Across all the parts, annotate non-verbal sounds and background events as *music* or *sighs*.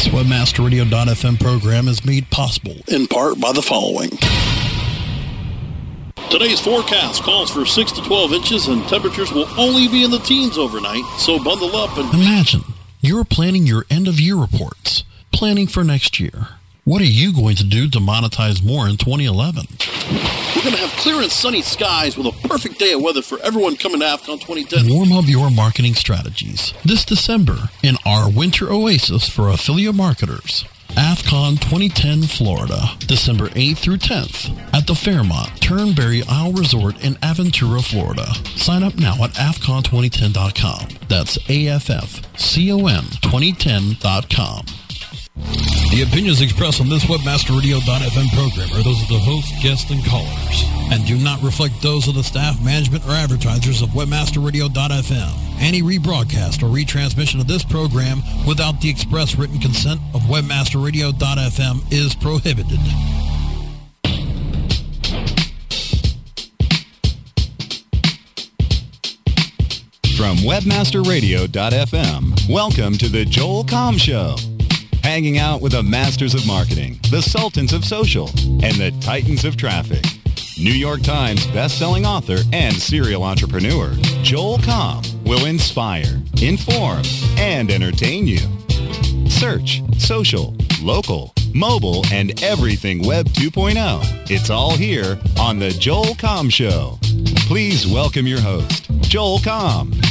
This WebmasterRadio.fm program is made possible in part by the following. Today's forecast calls for 6 to 12 inches and temperatures will only be in the teens overnight, so bundle up and imagine you're planning your end of year reports, planning for next year. What are you going to do to monetize more in 2011? We're going to have clear and sunny skies with a perfect day of weather for everyone coming to AFCON 2010. Warm up your marketing strategies this December in our winter oasis for affiliate marketers. AFCON 2010 Florida, December 8th through 10th at the Fairmont Turnberry Isle Resort in Aventura, Florida. Sign up now at AFCON2010.com. That's A-F-F-C-O-M 2010.com. The opinions expressed on this WebmasterRadio.fm program are those of the host, guests, and callers, and do not reflect those of the staff, management, or advertisers of WebmasterRadio.fm. Any rebroadcast or retransmission of this program without the express written consent of WebmasterRadio.fm is prohibited. From WebmasterRadio.fm, welcome to the Joel Comm Show hanging out with the masters of marketing, the sultans of social, and the titans of traffic. New York Times best-selling author and serial entrepreneur, Joel Comm will inspire, inform, and entertain you. Search, social, local, mobile, and everything Web 2.0. It's all here on The Joel Comm Show. Please welcome your host, Joel Comm.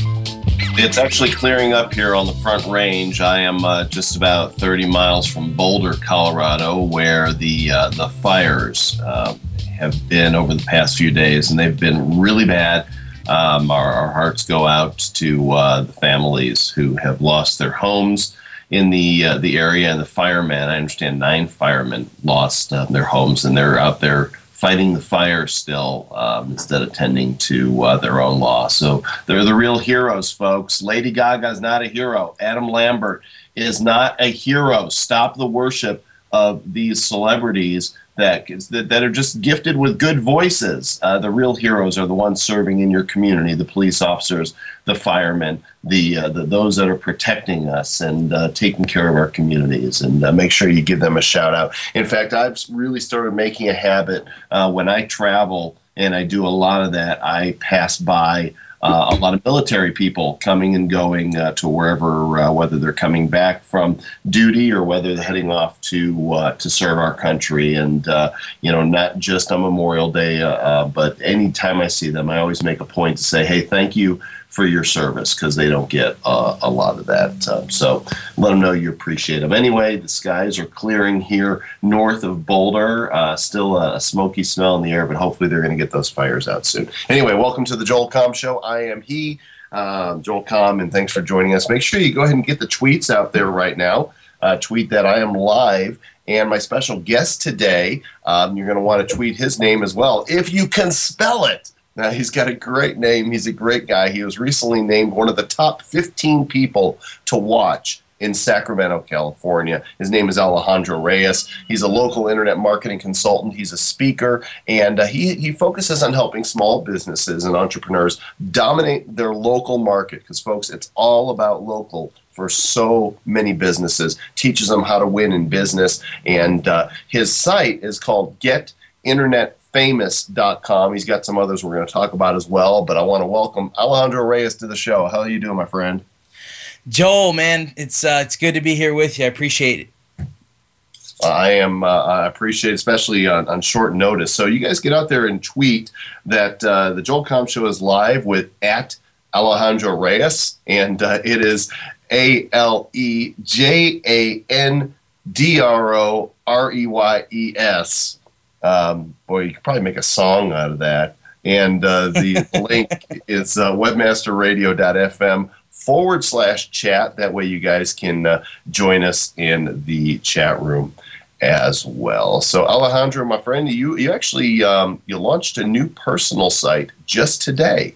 It's actually clearing up here on the Front Range. I am uh, just about 30 miles from Boulder, Colorado, where the uh, the fires uh, have been over the past few days, and they've been really bad. Um, our, our, hearts go out to uh, the families who have lost their homes in the uh, the area, and the firemen. I understand nine firemen lost uh, their homes, and they're out there fighting the fire still um, instead of tending to uh, their own loss. So they're the real heroes, folks. Lady Gaga is not a hero. Adam Lambert is not a hero. Stop the worship of these celebrities that, that are just gifted with good voices. Uh, the real heroes are the ones serving in your community, the police officers, the firemen, the, uh, the those that are protecting us and uh, taking care of our communities. And uh, make sure you give them a shout out. In fact, I've really started making a habit uh, when I travel and I do a lot of that. I pass by a lot of military people coming and going uh, to wherever, uh, whether they're coming back from duty or whether they're heading off to uh, to serve our country. And uh, you know, not just on Memorial Day, uh, but anytime I see them, I always make a point to say, "Hey, thank you." For your service because they don't get uh, a lot of that. Um, so let them know you appreciate them. Anyway, the skies are clearing here north of Boulder. Uh, still a smoky smell in the air, but hopefully they're going to get those fires out soon. Anyway, welcome to the Joel Comm Show. I am he, um, Joel Comm, and thanks for joining us. Make sure you go ahead and get the tweets out there right now. Uh, tweet that I am live. And my special guest today, um, you're going to want to tweet his name as well, if you can spell it. Now, he's got a great name. He's a great guy. He was recently named one of the top 15 people to watch in Sacramento, California. His name is Alejandro Reyes. He's a local internet marketing consultant. He's a speaker, and uh, he, he focuses on helping small businesses and entrepreneurs dominate their local market. Because, folks, it's all about local for so many businesses. Teaches them how to win in business, and uh, his site is called Get Internet famous.com. He's got some others we're going to talk about as well, but I want to welcome Alejandro Reyes to the show. How are you doing, my friend? Joel, man, it's uh, it's good to be here with you. I appreciate it. I am. Uh, I appreciate, it, especially on, on, short notice. So you guys get out there and tweet that uh, the Joel Comm Show is live with at Alejandro Reyes, and uh, it is A L E J A N D R O R E Y E S um, boy, you could probably make a song out of that. And uh, the *laughs* link is uh, webmasterradio.fm forward slash chat. That way you guys can uh, join us in the chat room as well. So Alejandro, my friend, you, you actually um, you launched a new personal site just today.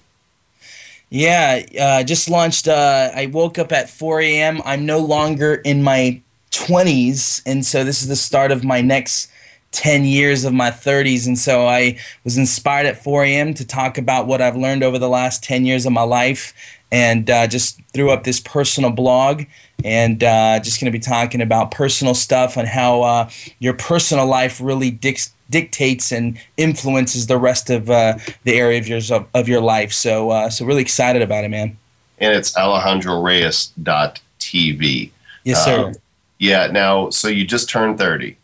Yeah, uh, just launched. Uh, I woke up at 4 a.m. I'm no longer in my 20s, and so this is the start of my next 10 years of my 30s. And so I was inspired at 4 a.m. to talk about what I've learned over the last 10 years of my life and uh, just threw up this personal blog and uh, just going to be talking about personal stuff and how uh, your personal life really dic- dictates and influences the rest of uh, the area of, yours, of, of your life. So, uh, so really excited about it, man. And it's alejandroreyes.tv. Yes, sir. Um, yeah. Now, so you just turned 30.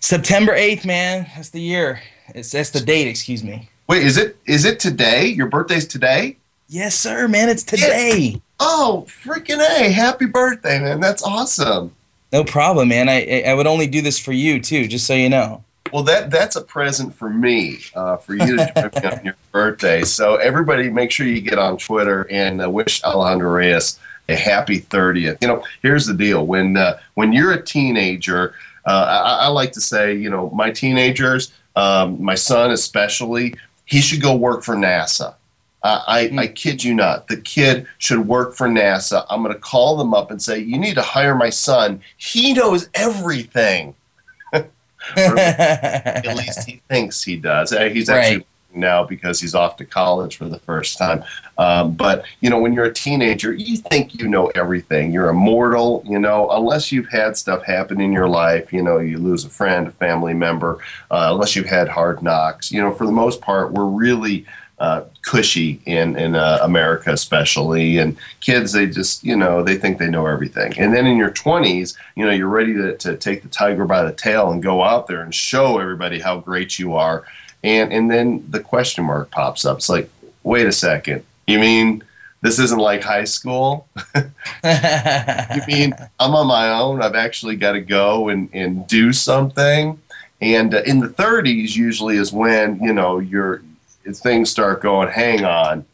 September 8th, man. That's the year. It's, that's the date, excuse me. Wait, is it is it today? Your birthday's today? Yes, sir, man. It's today. Oh, freaking A. Happy birthday, man. That's awesome. No problem, man. I I would only do this for you too, just so you know. Well, that that's a present for me, uh, for you to *laughs* join me on your birthday. So everybody, make sure you get on Twitter and uh, wish Alejandro Reyes a happy 30th. You know, here's the deal: when uh, when you're a teenager, uh, I, I, like to say, you know, my teenagers, um, my son especially, he should go work for NASA. Uh, I, mm. I kid you not. The kid should work for NASA. I'm going to call them up and say, You need to hire my son. He knows everything. *laughs* at least he thinks he does. Uh, he's actually right now because he's off to college for the first time. Um, but you know, when you're a teenager, you think you know everything. You're immortal, you know, unless you've had stuff happen in your life. You know, you lose a friend, a family member, uh, unless you've had hard knocks. You know, for the most part, we're really uh, cushy in in uh, America, especially. And kids, they just you know they think they know everything. And then in your 20s, you know, you're ready to, to take the tiger by the tail and go out there and show everybody how great you are. And and then the question mark pops up. It's like, wait a second, you mean? This isn't like high school. *laughs* you mean I'm on my own? I've actually got to go and, and do something. And uh, in the 30s, usually is when you know you're things start going, hang on,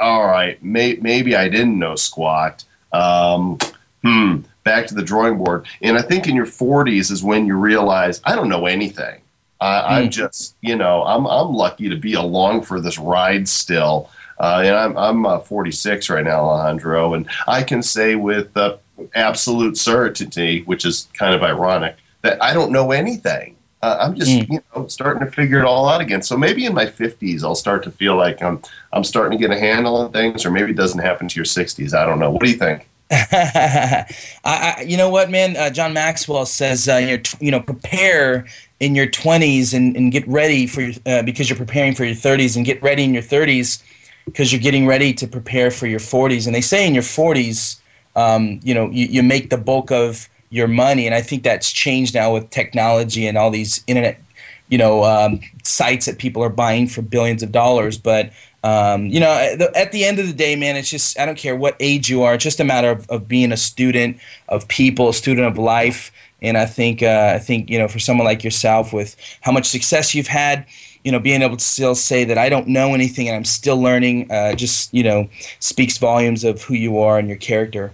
all right, may, maybe I didn't know squat. Um, hmm, back to the drawing board. And I think in your 40s is when you realize, I don't know anything. I, am hmm. just, you know, I'm, I'm lucky to be along for this ride still. Uh, and I'm, I'm uh, 46 right now, Alejandro, and I can say with uh, absolute certainty, which is kind of ironic, that I don't know anything uh, I'm just mm. you know starting to figure it all out again. So maybe in my 50s I'll start to feel like I'm I'm starting to get a handle on things, or maybe it doesn't happen to your 60s. I don't know. What do you think? *laughs* I, I, you know what, man? Uh, John Maxwell says, uh, you're, you know, prepare in your 20s and, and get ready for your, uh, because you're preparing for your 30s, and get ready in your 30s because you're getting ready to prepare for your 40s. And they say in your 40s, um, you know, you, you make the bulk of your money. And I think that's changed now with technology and all these internet, you know, um, sites that people are buying for billions of dollars. But um, you know, at the end of the day, man, it's just I don't care what age you are. It's just a matter of, of being a student of people, a student of life. And I think uh, I think you know, for someone like yourself, with how much success you've had, you know, being able to still say that I don't know anything and I'm still learning, uh, just you know, speaks volumes of who you are and your character.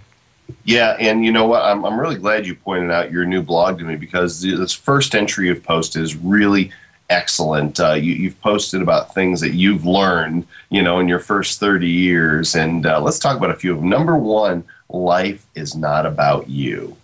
Yeah, and you know what? I'm, I'm really glad you pointed out your new blog to me because this first entry of Post is really excellent. Uh, you, have posted about things that you've learned, you know, in your first 30 years. And uh, let's talk about a few of them. Number one, life is not about you.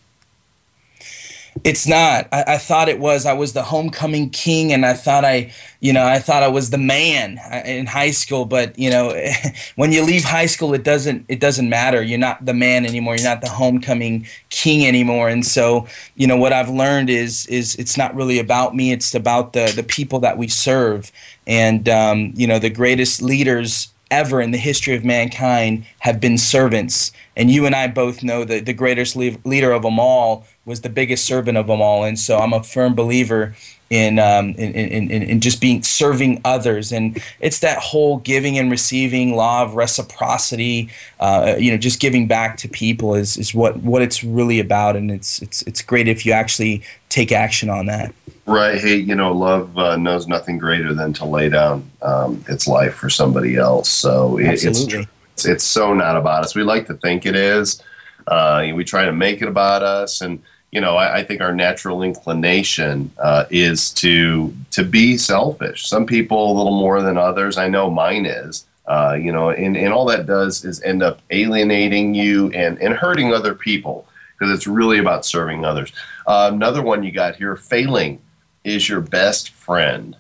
It's not. I, I, thought it was. I was the homecoming king, and I thought I, you know, I thought I was the man uh, in high school. But you know, *laughs* when you leave high school, it doesn't. It doesn't matter. You're not the man anymore. You're not the homecoming king anymore. And so, you know, what I've learned is is it's not really about me. It's about the the people that we serve. And um, you know, the greatest leaders ever in the history of mankind have been servants. And you and I both know that the greatest leader of them all was the biggest servant of them all. And so I'm a firm believer in, um, in, in, in, in, just being serving others. And it's that whole giving and receiving law of reciprocity, uh, you know, just giving back to people is, is what, what it's really about. And it's, it's, it's great if you actually take action on that. Right. Hey, you know, love uh, knows nothing greater than to lay down um, its life for somebody else. So it, it's, it's, it's so not about us. We like to think it is. Uh, we try to make it about us, and you know, I, I think our natural inclination uh, is to to be selfish. Some people a little more than others. I know mine is. Uh, you know, and, and all that does is end up alienating you and, and hurting other people because it's really about serving others. Uh, another one you got here, failing is your best friend.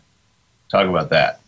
Talk about that.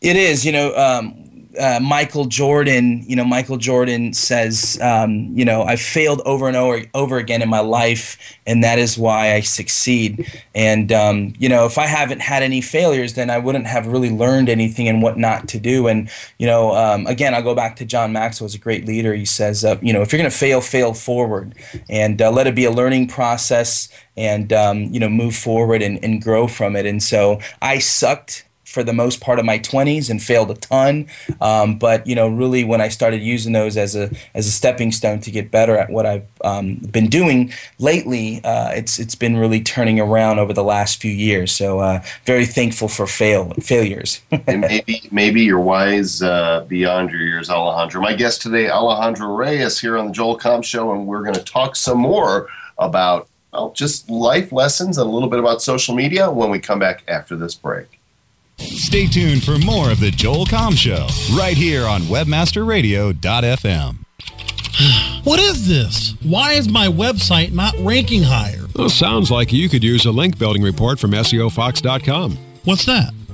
It is. You know, um, uh, Michael Jordan, you know, Michael Jordan says, um, you know, I've failed over and over, over again in my life, and that is why I succeed. And, um, you know, if I haven't had any failures, then I wouldn't have really learned anything and what not to do. And, you know, um, again, I'll go back to John Maxwell, who's a great leader. He says, uh, you know, if you're going to fail, fail forward and uh, let it be a learning process and, um, you know, move forward and, and grow from it. And so I sucked for the most part of my 20s and failed a ton. Um, but you know, really, when I started using those as a as a stepping stone to get better at what I've um, been doing lately, uh, it's it's been really turning around over the last few years. So uh, very thankful for fail failures. *laughs* and maybe maybe you're wise uh, beyond your years, Alejandro. My guest today, Alejandro Reyes, here on the Joel Comm Show, and we're going to talk some more about well, just life lessons and a little bit about social media when we come back after this break. Stay tuned for more of the Joel Comm Show right here on WebmasterRadio.fm. *sighs* What is this? Why is my website not ranking higher? Well, sounds like you could use a link building report from SEOFox.com. What's that?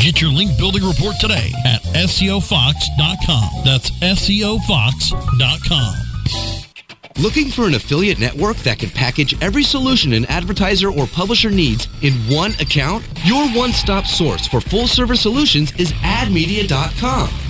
Get your link building report today at SEOFox.com. That's SEOFox.com. Looking for an affiliate network that can package every solution an advertiser or publisher needs in one account? Your one-stop source for full-service solutions is admedia.com.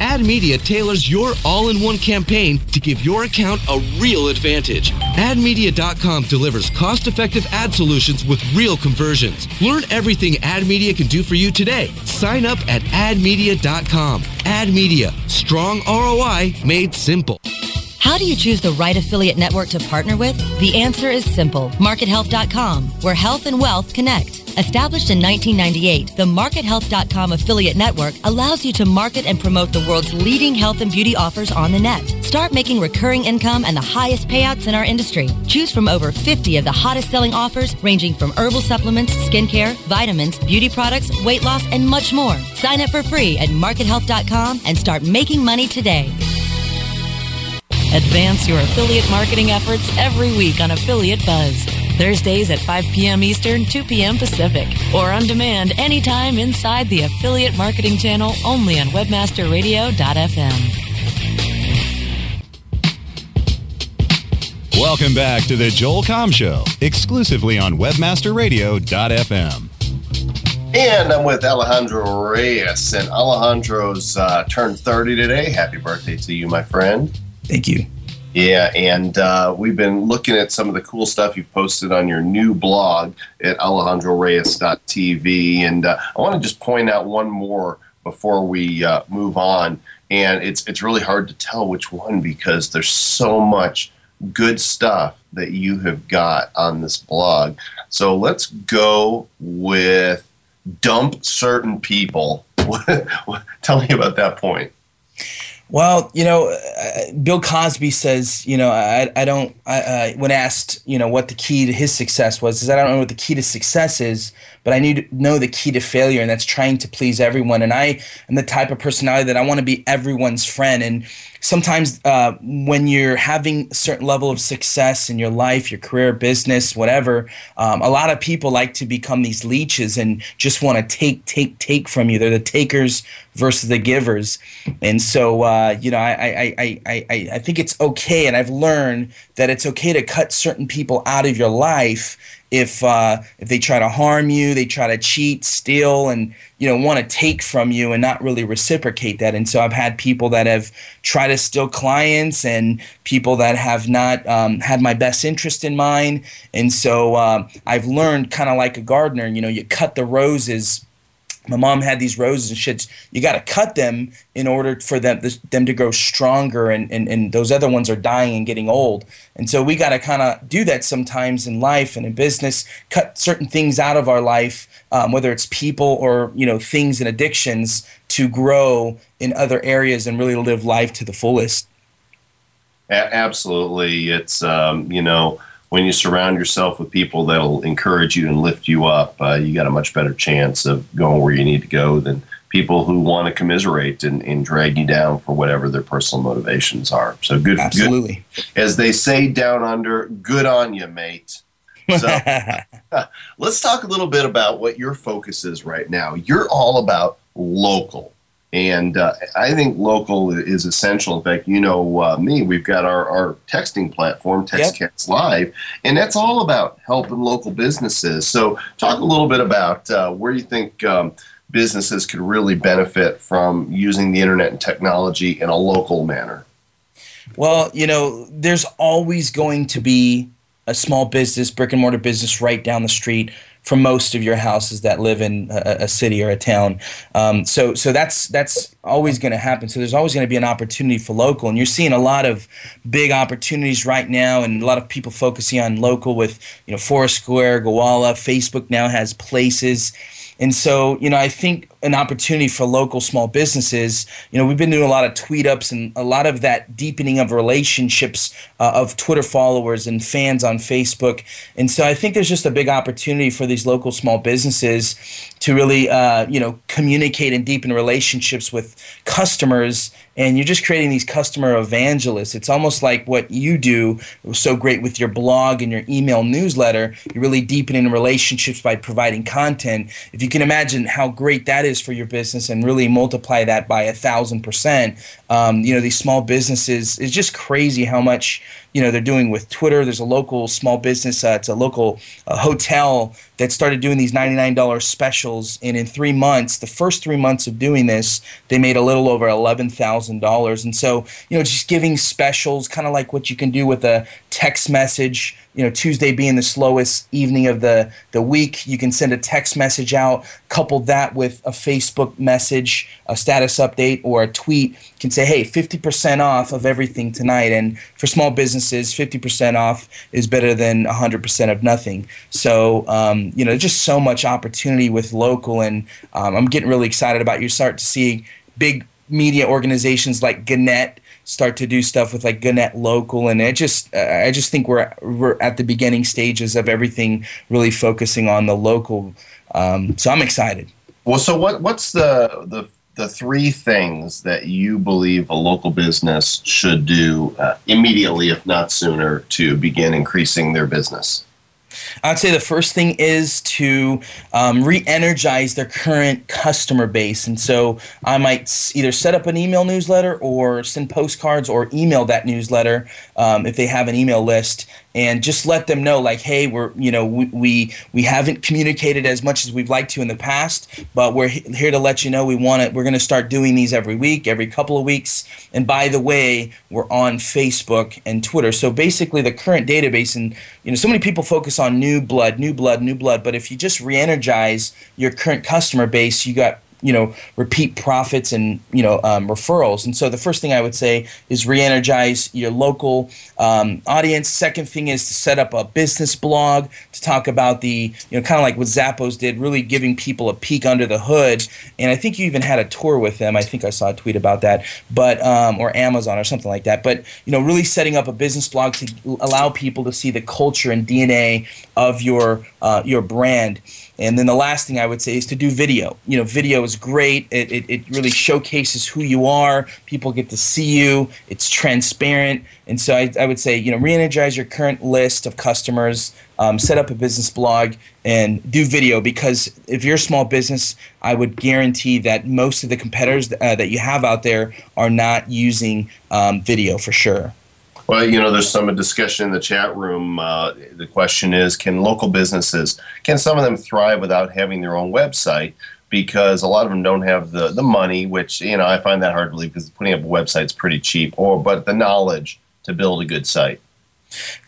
AdMedia tailors your all-in-one campaign to give your account a real advantage. AdMedia.com delivers cost-effective ad solutions with real conversions. Learn everything AdMedia can do for you today. Sign up at AdMedia.com. AdMedia, strong ROI made simple. How do you choose the right affiliate network to partner with? The answer is simple. MarketHealth.com, where health and wealth connect. Established in 1998, the MarketHealth.com affiliate network allows you to market and promote the world's leading health and beauty offers on the net. Start making recurring income and the highest payouts in our industry. Choose from over 50 of the hottest selling offers ranging from herbal supplements, skincare, vitamins, beauty products, weight loss, and much more. Sign up for free at MarketHealth.com and start making money today. Advance your affiliate marketing efforts every week on Affiliate Buzz. Thursdays at 5 p.m. Eastern, 2 p.m. Pacific, or on demand anytime inside the Affiliate Marketing Channel only on WebmasterRadio.fm. Welcome back to the Joel Comm Show, exclusively on WebmasterRadio.fm. And I'm with Alejandro Reyes, and Alejandro's uh, turned 30 today. Happy birthday to you, my friend. Thank you. Yeah, and uh, we've been looking at some of the cool stuff you've posted on your new blog at alejandroreyes.tv. And uh, I want to just point out one more before we uh, move on. And it's, it's really hard to tell which one because there's so much good stuff that you have got on this blog. So let's go with dump certain people. *laughs* Tell me about that point. Well, you know, uh, Bill Cosby says, you know, I, I don't, I, when asked, you know, what the key to his success was, is I don't know what the key to success is, but I need to know the key to failure, and that's trying to please everyone. And I am the type of personality that I want to be everyone's friend. And sometimes uh, when you're having a certain level of success in your life, your career, business, whatever, um, a lot of people like to become these leeches and just want to take, take, take from you. They're the takers versus the givers. And so, uh, you know, I, I, I, I, I think it's okay, and I've learned that it's okay to cut certain people out of your life if uh, if they try to harm you, they try to cheat, steal, and you know want to take from you and not really reciprocate that. And so I've had people that have tried to steal clients and people that have not um, had my best interest in mind. And so uh, I've learned kind of like a gardener, you know, you cut the roses my mom had these roses and shits. You got to cut them in order for them them to grow stronger, and, and, and those other ones are dying and getting old. And so we got to kind of do that sometimes in life and in business. Cut certain things out of our life, um, whether it's people or you know things and addictions, to grow in other areas and really live life to the fullest. A- absolutely, it's um, you know when you surround yourself with people that'll encourage you and lift you up, uh, you got a much better chance of going where you need to go than people who want to commiserate and, and drag you down for whatever their personal motivations are. So good, absolutely. Good, as they say down under, good on you, mate. So *laughs* let's talk a little bit about what your focus is right now. You're all about local. And uh, I think local is essential. In fact, you know uh, me, we've got our, our texting platform, TextCats yep. Live, and that's all about helping local businesses. So, talk a little bit about uh, where you think um, businesses could really benefit from using the internet and technology in a local manner. Well, you know, there's always going to be a small business, brick and mortar business right down the street from most of your houses that live in a, a city or a town. Um, so so that's that's always going to happen. So there's always going to be an opportunity for local, and you're seeing a lot of big opportunities right now, and a lot of people focusing on local with you know Foursquare, Gowalla, Facebook now has places. And so, you know, I think an opportunity for local small businesses. You know, we've been doing a lot of tweet ups and a lot of that deepening of relationships uh, of Twitter followers and fans on Facebook. And so I think there's just a big opportunity for these local small businesses to really, uh, you know, communicate and deepen relationships with customers. And you're just creating these customer evangelists. It's almost like what you do so great with your blog and your email newsletter. You're really deepening relationships by providing content. If you can imagine how great that is is for your business and really multiply that by a thousand percent. Um, you know, these small businesses, it's just crazy how much, you know, they're doing with Twitter. There's a local small business, uh, it's a local uh, hotel that started doing these $99 specials. And in three months, the first three months of doing this, they made a little over $11,000. And so, you know, just giving specials, kind of like what you can do with a text message you know Tuesday being the slowest evening of the the week, you can send a text message out. Couple that with a Facebook message, a status update, or a tweet. You can say, "Hey, 50% off of everything tonight." And for small businesses, 50% off is better than 100% of nothing. So um, you know, just so much opportunity with local, and um, I'm getting really excited about. You start to see big media organizations like Gannett start to do stuff with like Gannett Local, and I just I just think we're we're at the beginning stages of everything really focusing on the local. Um, so I'm excited. Well, so what what's the the the three things that you believe a local business should do uh, immediately, if not sooner, to begin increasing their business? I'd say the first thing is to um, re energize their current customer base. And so I might either set up an email newsletter or send postcards or email that newsletter um, if they have an email list and just let them know like hey we're you know we, we we haven't communicated as much as we'd like to in the past but we're here to let you know we want it we're going to start doing these every week every couple of weeks. And by the way we're on facebook and twitter. So basically the current database and you know so many people focus on new blood new blood new blood but if you just re-energize your current customer base you got you know repeat profits and you know um, referrals. And so the first thing i would say is re-energize your local um, audience. Second thing is to set up a business blog talk about the you know kind of like what zappos did really giving people a peek under the hood and i think you even had a tour with them i think i saw a tweet about that but um, or amazon or something like that but you know really setting up a business blog to allow people to see the culture and dna of your uh, your brand and then the last thing I would say is to do video. You know, video is great. It, it, it really showcases who you are. People get to see you. It's transparent. And so I, I would say, you know, re-energize your current list of customers, um, set up a business blog, and do video because if you're a small business, I would guarantee that most of the competitors uh, that you have out there are not using um, video for sure. Well, you know, there's some discussion in the chat room. Uh, the question is, can local businesses, can some of them thrive without having their own website? Because a lot of them don't have the, the money, which, you know, I find that hard to believe because putting up a website is pretty cheap, or but the knowledge to build a good site.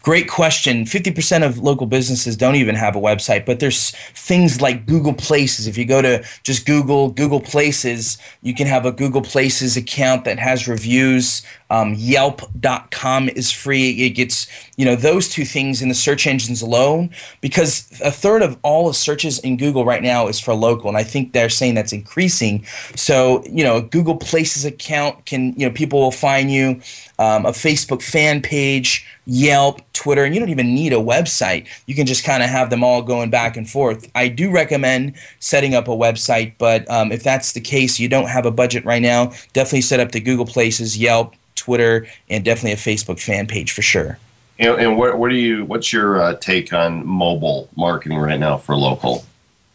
Great question. 50% of local businesses don't even have a website, but there's things like Google Places. If you go to just Google, Google Places, you can have a Google Places account that has reviews. Um, Yelp.com is free. It gets, you know, those two things in the search engines alone, because a third of all the searches in Google right now is for local. And I think they're saying that's increasing. So, you know, a Google Places account can, you know, people will find you, um, a Facebook fan page, Yelp, Twitter, and you don't even need a website. You can just kind of have them all going back and forth. I do recommend setting up a website, but um, if that's the case, you don't have a budget right now, definitely set up the Google Places, Yelp, Twitter, and definitely a Facebook fan page for sure. And, and what, what do you? What's your uh, take on mobile marketing right now for local?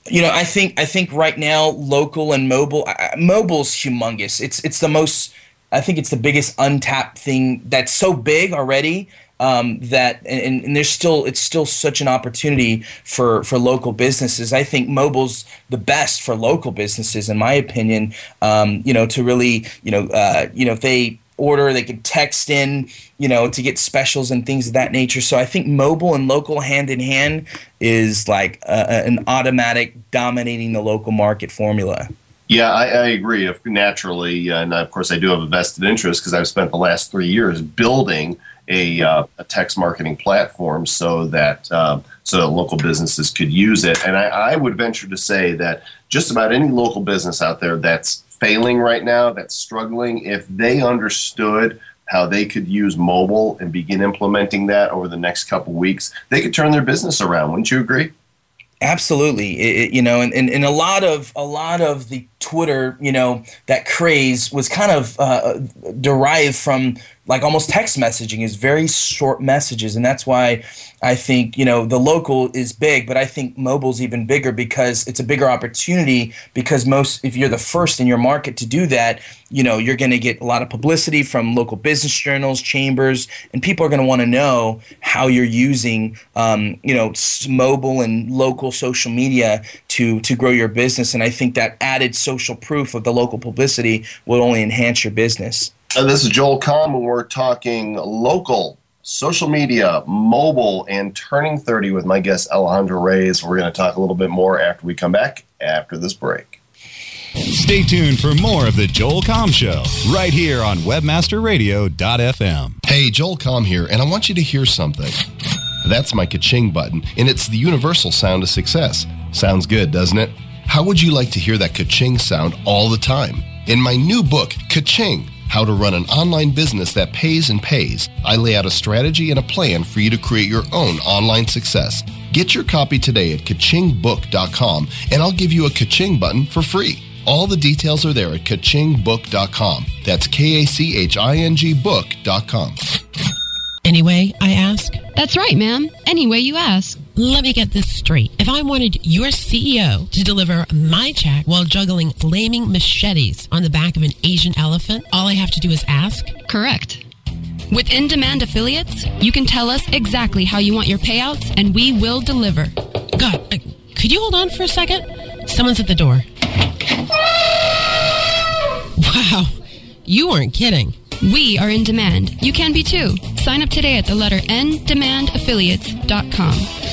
You know, I think I think right now local and mobile, uh, mobile's humongous. It's it's the most. I think it's the biggest untapped thing that's so big already um, that and, and, there's still it's still such an opportunity for for local businesses. I think mobile's the best for local businesses, in my opinion. Um, you know, to really you know uh, you know if they order they can text in you know to get specials and things of that nature so i think mobile and local hand in hand is like an automatic dominating the local market formula yeah, I, I agree. If naturally, and of course, I do have a vested interest because I've spent the last three years building a, uh, a text marketing platform so that uh, so that local businesses could use it. And I, I, would venture to say that just about any local business out there that's failing right now, that's struggling, if they understood how they could use mobile and begin implementing that over the next couple weeks, they could turn their business around. Wouldn't you agree? Absolutely, it, you know, and, and, and a lot of a lot of the Twitter, you know, that craze was kind of uh, derived from like almost text messaging is very short messages and that's why i think you know the local is big but i think mobile's even bigger because it's a bigger opportunity because most if you're the first in your market to do that you know you're going to get a lot of publicity from local business journals chambers and people are going to want to know how you're using um, you know mobile and local social media to to grow your business and i think that added social proof of the local publicity will only enhance your business this is Joel Comm, and we're talking local social media, mobile, and turning 30 with my guest Alejandro Reyes. We're going to talk a little bit more after we come back after this break. Stay tuned for more of the Joel Comm Show right here on WebmasterRadio.fm. Hey, Joel Comm here, and I want you to hear something. That's my ka-ching button, and it's the universal sound of success. Sounds good, doesn't it? How would you like to hear that ka-ching sound all the time? In my new book, Ka-ching how to Run an Online Business That Pays and Pays, I lay out a strategy and a plan for you to create your own online success. Get your copy today at kachingbook.com and I'll give you a kaching button for free. All the details are there at kachingbook.com. That's K A C H I N G book.com. Anyway, I ask? That's right, ma'am. Anyway, you ask. Let me get this straight. If I wanted your CEO to deliver my check while juggling flaming machetes on the back of an Asian elephant, all I have to do is ask? Correct. With in demand affiliates, you can tell us exactly how you want your payouts and we will deliver. God, uh, could you hold on for a second? Someone's at the door. Wow, you weren't kidding. We are in demand. You can be too. Sign up today at the letter N demandaffiliates.com.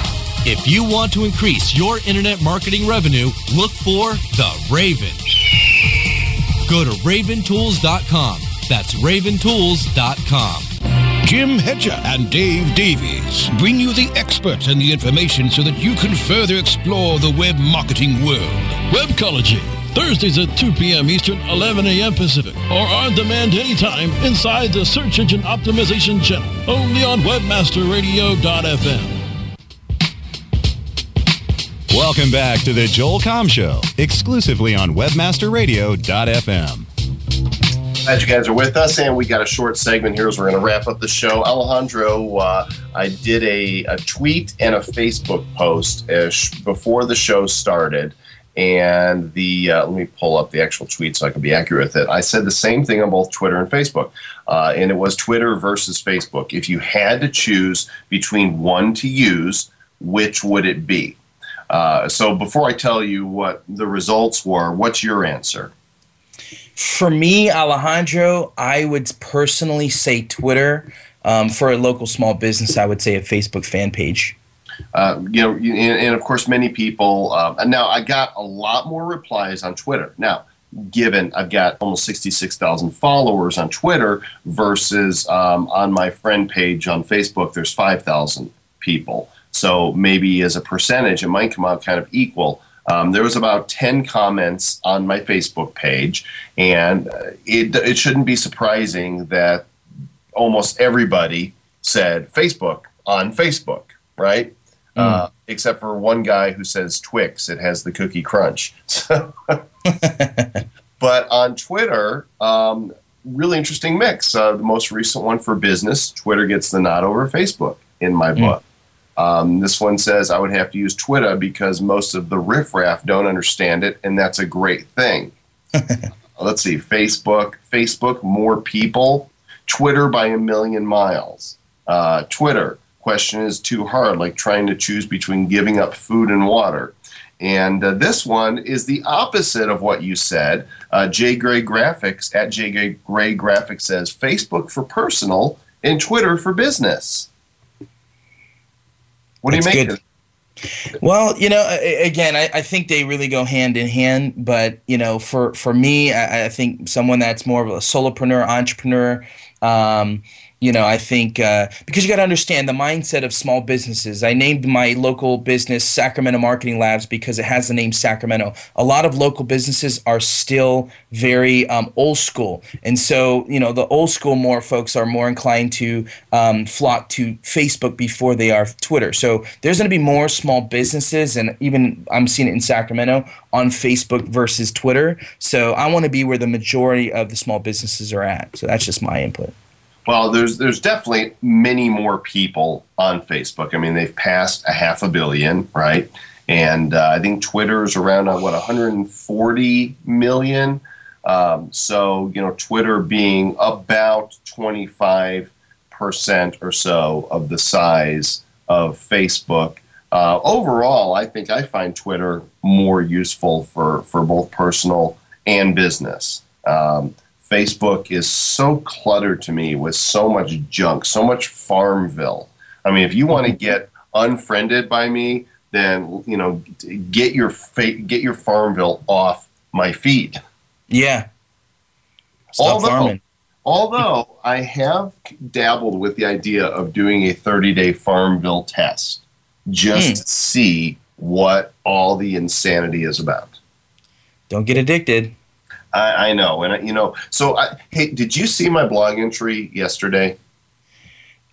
If you want to increase your internet marketing revenue, look for The Raven. Go to raventools.com. That's raventools.com. Jim Hedger and Dave Davies bring you the experts and the information so that you can further explore the web marketing world. Webcology, Thursdays at 2 p.m. Eastern, 11 a.m. Pacific, or on demand anytime inside the Search Engine Optimization channel, only on WebmasterRadio.fm. Welcome back to the Joel Comm Show, exclusively on WebmasterRadio.fm. Glad you guys are with us, and we got a short segment here as we're going to wrap up the show. Alejandro, uh, I did a, a, tweet and a Facebook post before the show started, and the uh, let me pull up the actual tweet so I can be accurate with it. I said the same thing on both Twitter and Facebook, uh, and it was Twitter versus Facebook. If you had to choose between one to use, which would it be? Uh, so before I tell you what the results were, what's your answer? For me, Alejandro, I would personally say Twitter. Um, for a local small business, I would say a Facebook fan page. Uh, you know, and, and, of course, many people. Um, now, I got a lot more replies on Twitter. Now, given I've got almost 66,000 followers on Twitter versus um, on my friend page on Facebook, there's 5,000 people. So maybe as a percentage, it might come out kind of equal. Um, there was about 10 comments on my Facebook page, and uh, it, it shouldn't be surprising that almost everybody said Facebook on Facebook, right? Mm. Uh, except for one guy who says Twix. It has the cookie crunch. *laughs* but on Twitter, um, really interesting mix. Uh, the most recent one for business, Twitter gets the nod over Facebook in my mm. Um, this one says I would have to use Twitter because most of the riffraff don't understand it, and that's a great thing. *laughs* Let's see, Facebook, Facebook, more people. Twitter by a million miles. Uh, Twitter, question is too hard, like trying to choose between giving up food and water. And uh, this one is the opposite of what you said. Uh, J Gray Graphics at J Gray Graphics says Facebook for personal and Twitter for business. What do you make? Good. Well, you know, again, I, I, think they really go hand in hand. But you know, for for me, I, I think someone that's more of a solopreneur, entrepreneur, um, you know, I think uh, because you got to understand the mindset of small businesses. I named my local business Sacramento Marketing Labs because it has the name Sacramento. A lot of local businesses are still very um, old school, and so you know the old school more folks are more inclined to um, flock to Facebook before they are Twitter. So there's going to be more small businesses, and even I'm seeing it in Sacramento on Facebook versus Twitter. So I want to be where the majority of the small businesses are at. So that's just my input. Well, there's there's definitely many more people on Facebook. I mean, they've passed a half a billion, right? And uh, I think Twitter is around uh, what 140 million. Um, so you know, Twitter being about 25 percent or so of the size of Facebook. Uh, overall, I think I find Twitter more useful for for both personal and business. Um, Facebook is so cluttered to me with so much junk, so much Farmville. I mean, if you want to get unfriended by me, then you know, get your fa- get your Farmville off my feed. Yeah. Stop although, farming. although I have dabbled with the idea of doing a 30 day Farmville test just mm. to see what all the insanity is about. Don't get addicted. I, I know, and you know. So, I, hey, did you see my blog entry yesterday?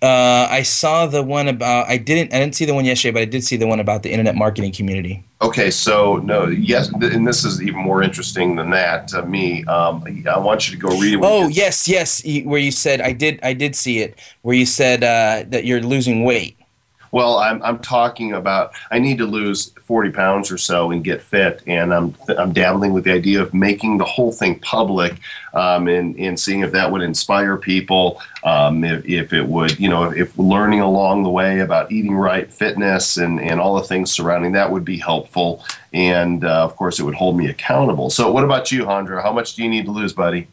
Uh, I saw the one about. I didn't. I didn't see the one yesterday, but I did see the one about the internet marketing community. Okay, so no, yes, and this is even more interesting than that to me. Um, I want you to go read it. Oh yes, yes, where you said I did. I did see it. Where you said uh, that you're losing weight. Well, I'm, I'm talking about I need to lose 40 pounds or so and get fit, and I'm I'm dabbling with the idea of making the whole thing public, um, and and seeing if that would inspire people, um, if, if it would, you know, if learning along the way about eating right, fitness, and and all the things surrounding that would be helpful, and uh, of course it would hold me accountable. So, what about you, Hondra? How much do you need to lose, buddy?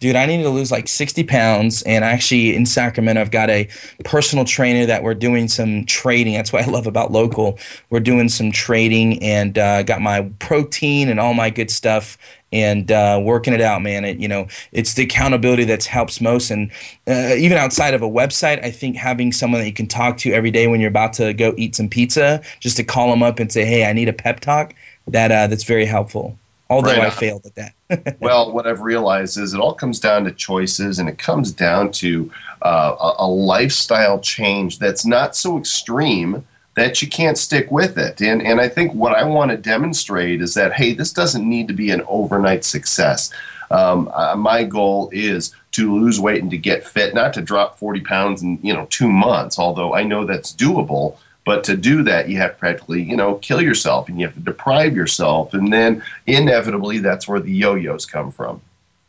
Dude, I need to lose like 60 pounds. And actually, in Sacramento, I've got a personal trainer that we're doing some trading. That's what I love about local. We're doing some trading and uh, got my protein and all my good stuff and uh, working it out, man. It, you know, it's the accountability that helps most. And uh, even outside of a website, I think having someone that you can talk to every day when you're about to go eat some pizza, just to call them up and say, hey, I need a pep talk, that uh, that's very helpful although right I failed at that. *laughs* well, what I've realized is it all comes down to choices and it comes down to uh, a, a, lifestyle change that's not so extreme. that you can't stick with it. And and I think what I want to demonstrate is that hey, this doesn't need to be an overnight success. Um, uh, my goal is to lose weight and to get fit, not to drop 40 pounds in you know two months. Although I know that's doable, but to do that, you have to practically you know kill yourself and you have to deprive yourself, and then inevitably that's where the yo-yos come from.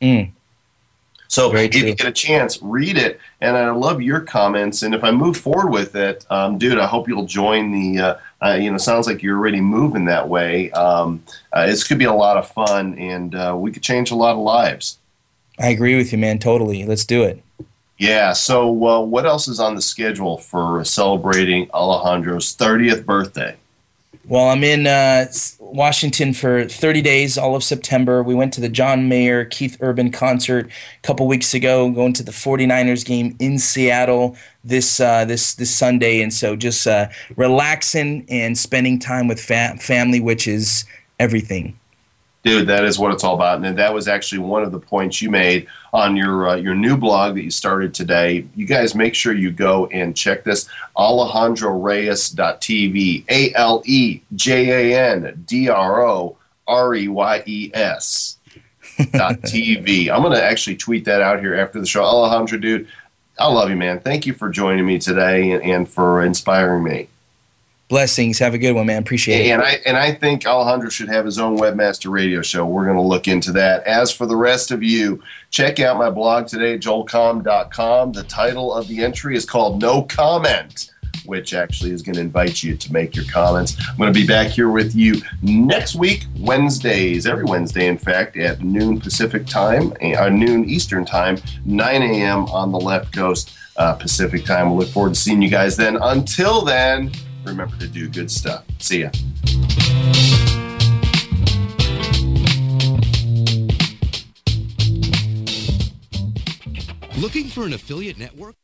Mm. So if you get a chance, read it. And I love your comments. And if I move forward with it, um, dude, I hope you'll join the. Uh, uh, you know, sounds like you're already moving that way. Um, uh, this could be a lot of fun, and uh, we could change a lot of lives. I agree with you, man. Totally. Let's do it. Yeah. So, uh, what else is on the schedule for celebrating Alejandro's 30th birthday? Well, I'm in uh, Washington for 30 days, all of September. We went to the John Mayer, Keith Urban concert a couple weeks ago, going to the 49ers game in Seattle this uh, this this Sunday. And so just uh, relaxing and spending time with fa- family, which is everything. Dude, that is what it's all about. And that was actually one of the points you made on your uh, your new blog that you started today. You guys make sure you go and check this alejandroreyes.tv. A L E J A N D R O R E Y E S. TV. *laughs* I'm going to actually tweet that out here after the show. Alejandro, dude, I love you, man. Thank you for joining me today and, and for inspiring me. Blessings. Have a good one, man. Appreciate and it. And I and I think Alejandro should have his own webmaster radio show. We're going to look into that. As for the rest of you, check out my blog today, joelcomm.com. The title of the entry is called No Comment, which actually is going to invite you to make your comments. I'm going to be back here with you next week, Wednesdays, every Wednesday, in fact, at noon Pacific time, uh, noon Eastern time, 9 a.m. on the left coast. Uh, Pacific time. We'll look forward to seeing you guys then. Until then, remember to do good stuff. See ya. Looking for an affiliate network?